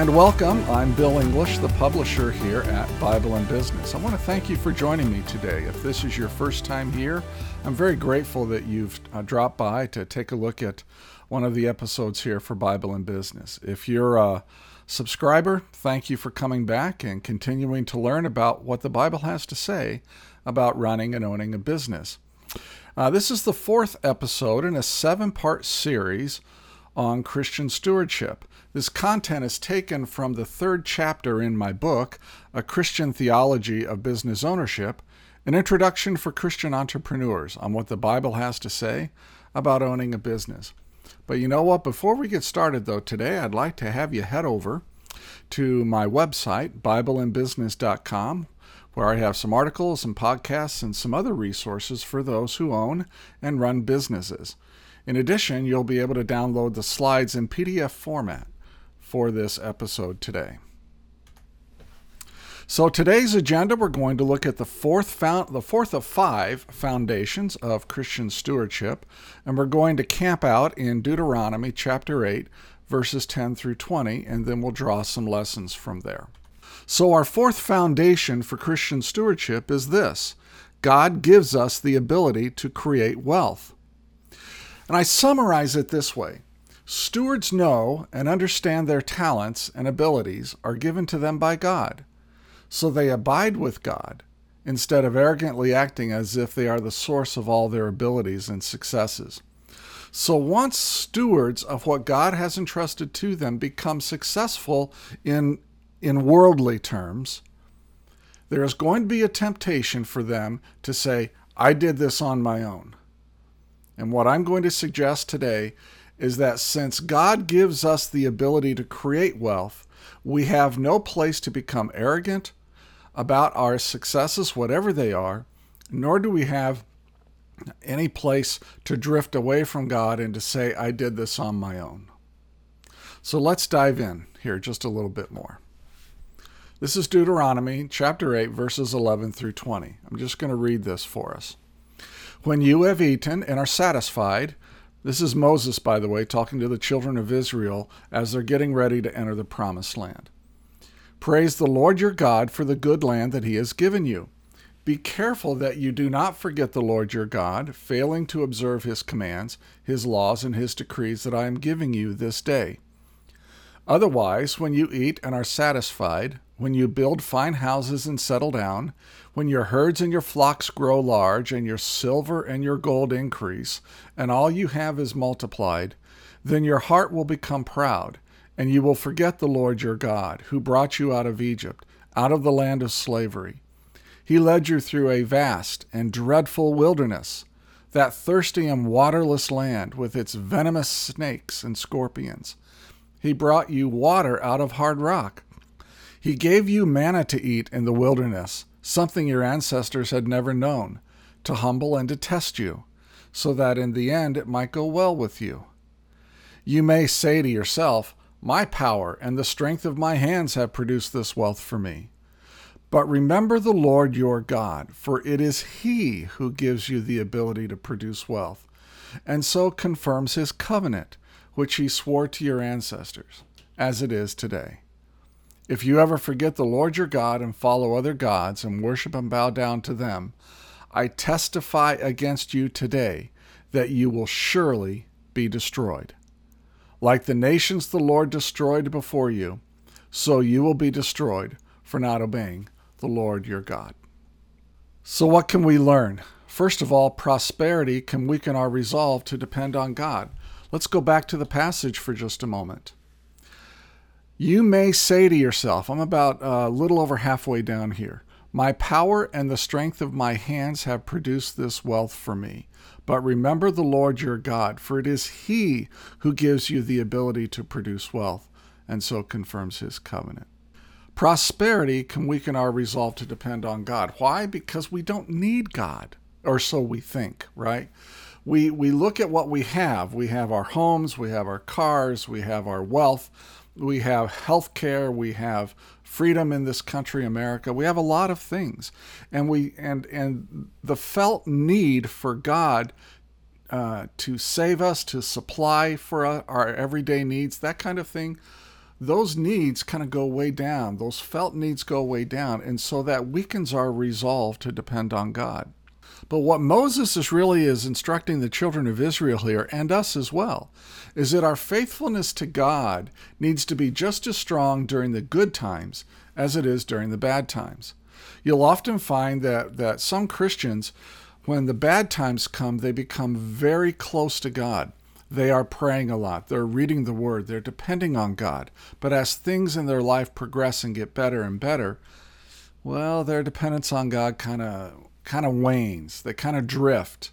And welcome. I'm Bill English, the publisher here at Bible and Business. I want to thank you for joining me today. If this is your first time here, I'm very grateful that you've uh, dropped by to take a look at one of the episodes here for Bible and Business. If you're a subscriber, thank you for coming back and continuing to learn about what the Bible has to say about running and owning a business. Uh, this is the fourth episode in a seven part series on Christian stewardship. This content is taken from the third chapter in my book, A Christian Theology of Business Ownership, an introduction for Christian entrepreneurs on what the Bible has to say about owning a business. But you know what? Before we get started, though, today I'd like to have you head over to my website, BibleandBusiness.com, where I have some articles and podcasts and some other resources for those who own and run businesses. In addition, you'll be able to download the slides in PDF format for this episode today. So today's agenda, we're going to look at the fourth found, the fourth of five foundations of Christian stewardship, and we're going to camp out in Deuteronomy chapter 8, verses 10 through 20, and then we'll draw some lessons from there. So our fourth foundation for Christian stewardship is this: God gives us the ability to create wealth. And I summarize it this way Stewards know and understand their talents and abilities are given to them by God, so they abide with God instead of arrogantly acting as if they are the source of all their abilities and successes. So once stewards of what God has entrusted to them become successful in, in worldly terms, there is going to be a temptation for them to say, I did this on my own. And what I'm going to suggest today is that since God gives us the ability to create wealth, we have no place to become arrogant about our successes, whatever they are, nor do we have any place to drift away from God and to say, I did this on my own. So let's dive in here just a little bit more. This is Deuteronomy chapter 8, verses 11 through 20. I'm just going to read this for us. When you have eaten and are satisfied, this is Moses, by the way, talking to the children of Israel as they're getting ready to enter the promised land. Praise the Lord your God for the good land that he has given you. Be careful that you do not forget the Lord your God, failing to observe his commands, his laws, and his decrees that I am giving you this day. Otherwise, when you eat and are satisfied, when you build fine houses and settle down, when your herds and your flocks grow large, and your silver and your gold increase, and all you have is multiplied, then your heart will become proud, and you will forget the Lord your God, who brought you out of Egypt, out of the land of slavery. He led you through a vast and dreadful wilderness, that thirsty and waterless land with its venomous snakes and scorpions. He brought you water out of hard rock he gave you manna to eat in the wilderness, something your ancestors had never known, to humble and to test you, so that in the end it might go well with you. You may say to yourself, My power and the strength of my hands have produced this wealth for me. But remember the Lord your God, for it is He who gives you the ability to produce wealth, and so confirms His covenant, which He swore to your ancestors, as it is today. If you ever forget the Lord your God and follow other gods and worship and bow down to them, I testify against you today that you will surely be destroyed. Like the nations the Lord destroyed before you, so you will be destroyed for not obeying the Lord your God. So, what can we learn? First of all, prosperity can weaken our resolve to depend on God. Let's go back to the passage for just a moment. You may say to yourself, I'm about a little over halfway down here. My power and the strength of my hands have produced this wealth for me. But remember the Lord your God, for it is He who gives you the ability to produce wealth, and so confirms His covenant. Prosperity can weaken our resolve to depend on God. Why? Because we don't need God, or so we think, right? We, we look at what we have. We have our homes, we have our cars, we have our wealth we have health care, we have freedom in this country, America. We have a lot of things. And we and and the felt need for God uh, to save us, to supply for our everyday needs, that kind of thing, those needs kind of go way down. Those felt needs go way down. And so that weakens our resolve to depend on God. But what Moses is really is instructing the children of Israel here, and us as well, is that our faithfulness to God needs to be just as strong during the good times as it is during the bad times. You'll often find that, that some Christians, when the bad times come, they become very close to God. They are praying a lot. They're reading the word. They're depending on God. But as things in their life progress and get better and better, well, their dependence on God kind of kind of wanes. They kind of drift.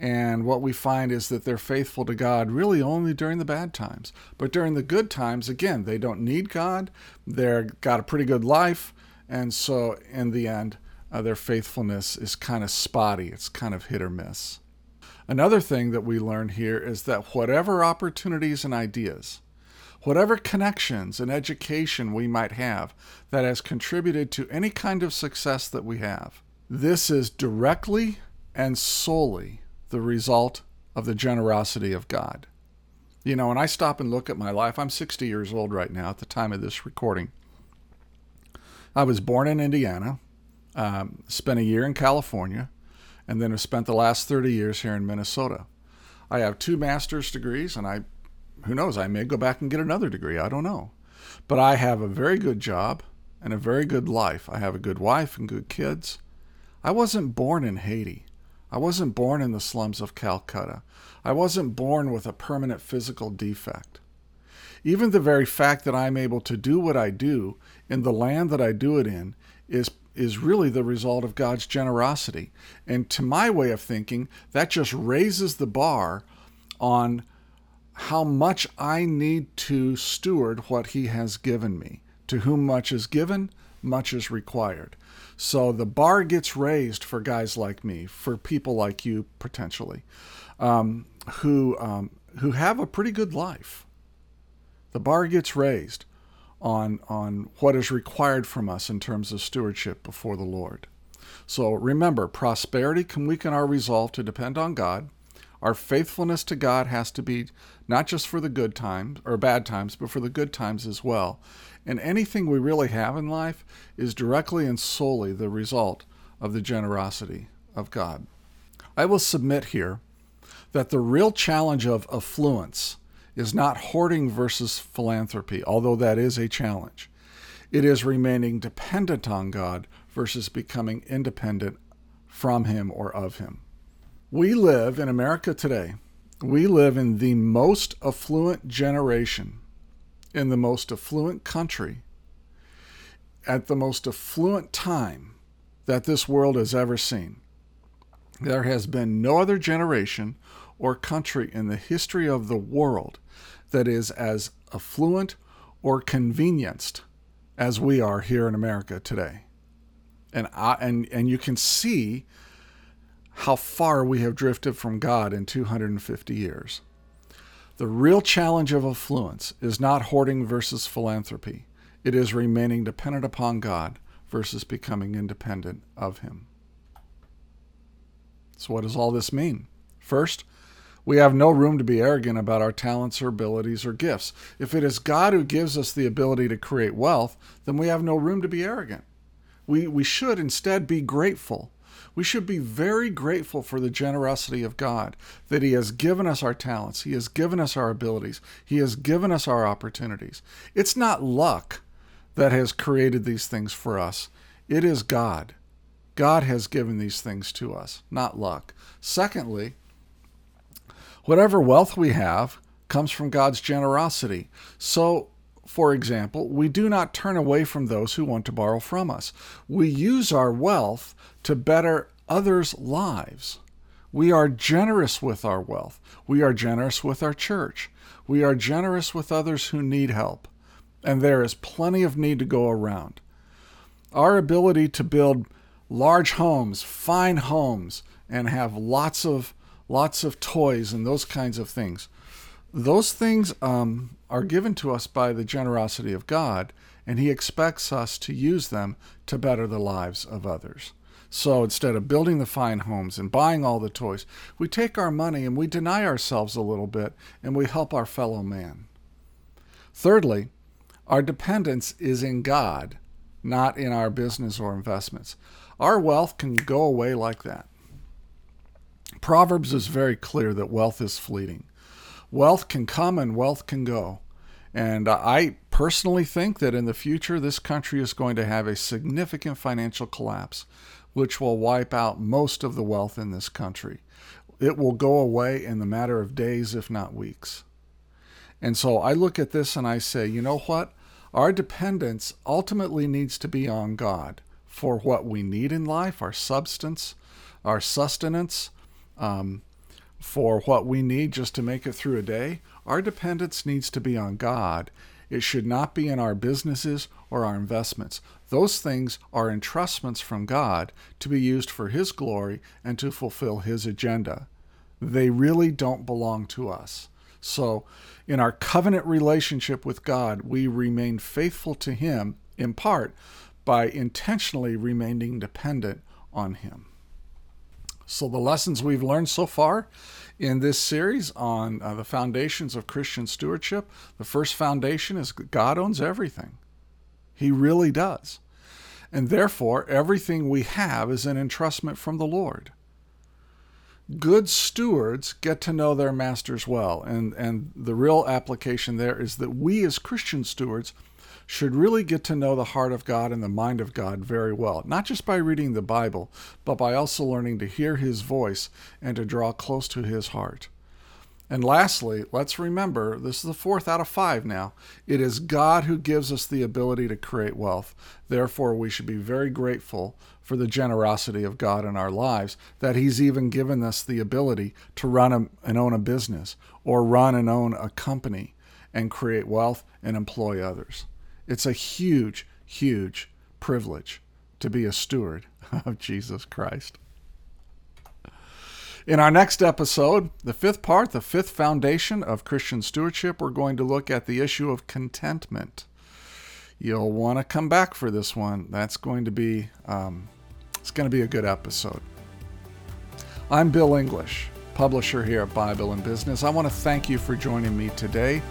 And what we find is that they're faithful to God really only during the bad times. But during the good times, again, they don't need God. They've got a pretty good life. And so in the end, uh, their faithfulness is kind of spotty. It's kind of hit or miss. Another thing that we learn here is that whatever opportunities and ideas, whatever connections and education we might have that has contributed to any kind of success that we have, this is directly and solely the result of the generosity of God. You know, when I stop and look at my life, I'm 60 years old right now at the time of this recording. I was born in Indiana, um, spent a year in California, and then have spent the last 30 years here in Minnesota. I have two master's degrees, and I, who knows, I may go back and get another degree. I don't know. But I have a very good job and a very good life. I have a good wife and good kids. I wasn't born in Haiti. I wasn't born in the slums of Calcutta. I wasn't born with a permanent physical defect. Even the very fact that I'm able to do what I do in the land that I do it in is is really the result of God's generosity. And to my way of thinking, that just raises the bar on how much I need to steward what He has given me. To whom much is given, much is required. So the bar gets raised for guys like me, for people like you potentially, um, who um, who have a pretty good life. The bar gets raised on, on what is required from us in terms of stewardship before the Lord. So remember, prosperity can weaken our resolve to depend on God. Our faithfulness to God has to be not just for the good times or bad times, but for the good times as well. And anything we really have in life is directly and solely the result of the generosity of God. I will submit here that the real challenge of affluence is not hoarding versus philanthropy, although that is a challenge. It is remaining dependent on God versus becoming independent from Him or of Him. We live in America today. We live in the most affluent generation, in the most affluent country, at the most affluent time that this world has ever seen. There has been no other generation or country in the history of the world that is as affluent or convenienced as we are here in America today. And, I, and, and you can see how far we have drifted from God in 250 years. The real challenge of affluence is not hoarding versus philanthropy. It is remaining dependent upon God versus becoming independent of Him. So, what does all this mean? First, we have no room to be arrogant about our talents or abilities or gifts. If it is God who gives us the ability to create wealth, then we have no room to be arrogant. We, we should instead be grateful. We should be very grateful for the generosity of God that He has given us our talents, He has given us our abilities, He has given us our opportunities. It's not luck that has created these things for us, it is God. God has given these things to us, not luck. Secondly, Whatever wealth we have comes from God's generosity. So, for example, we do not turn away from those who want to borrow from us. We use our wealth to better others' lives. We are generous with our wealth. We are generous with our church. We are generous with others who need help. And there is plenty of need to go around. Our ability to build large homes, fine homes, and have lots of lots of toys and those kinds of things. Those things um, are given to us by the generosity of God, and He expects us to use them to better the lives of others. So instead of building the fine homes and buying all the toys, we take our money and we deny ourselves a little bit and we help our fellow man. Thirdly, Our dependence is in God, not in our business or investments. Our wealth can go away like that. Proverbs is very clear that wealth is fleeting. Wealth can come and wealth can go. And I personally think that in the future, this country is going to have a significant financial collapse, which will wipe out most of the wealth in this country. It will go away in the matter of days, if not weeks. And so I look at this and I say, you know what? Our dependence ultimately needs to be on God for what we need in life, our substance, our sustenance, um, for what we need just to make it through a day. Our dependence needs to be on God. It should not be in our businesses or our investments. Those things are entrustments from God to be used for His glory and to fulfill His agenda. They really don't belong to us. So, in our covenant relationship with God, we remain faithful to Him in part by intentionally remaining dependent on Him. So, the lessons we've learned so far in this series on uh, the foundations of Christian stewardship the first foundation is God owns everything. He really does. And therefore, everything we have is an entrustment from the Lord good stewards get to know their masters well. And, and the real application there is that we as Christian stewards should really get to know the heart of God and the mind of God very well, not just by reading the Bible, but by also learning to hear His voice and to draw close to His heart. And lastly, let's remember this is the fourth out of five now. It is God who gives us the ability to create wealth. Therefore, we should be very grateful for the generosity of God in our lives, that He's even given us the ability to run a, and own a business or run and own a company and create wealth and employ others. It's a huge, huge privilege to be a steward of Jesus Christ. In our next episode, the fifth part, the fifth foundation of Christian stewardship, we're going to look at the issue of contentment. You'll want to come back for this one. That's going to be um, it's going to be a good episode. I'm Bill English, publisher here at Bible and Business. I want to thank you for joining me today.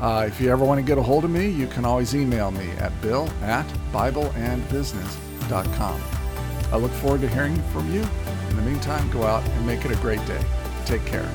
Uh, if you ever want to get a hold of me, you can always email me at bill at bibleandbusiness.com. I look forward to hearing from you. In the meantime, go out and make it a great day. Take care.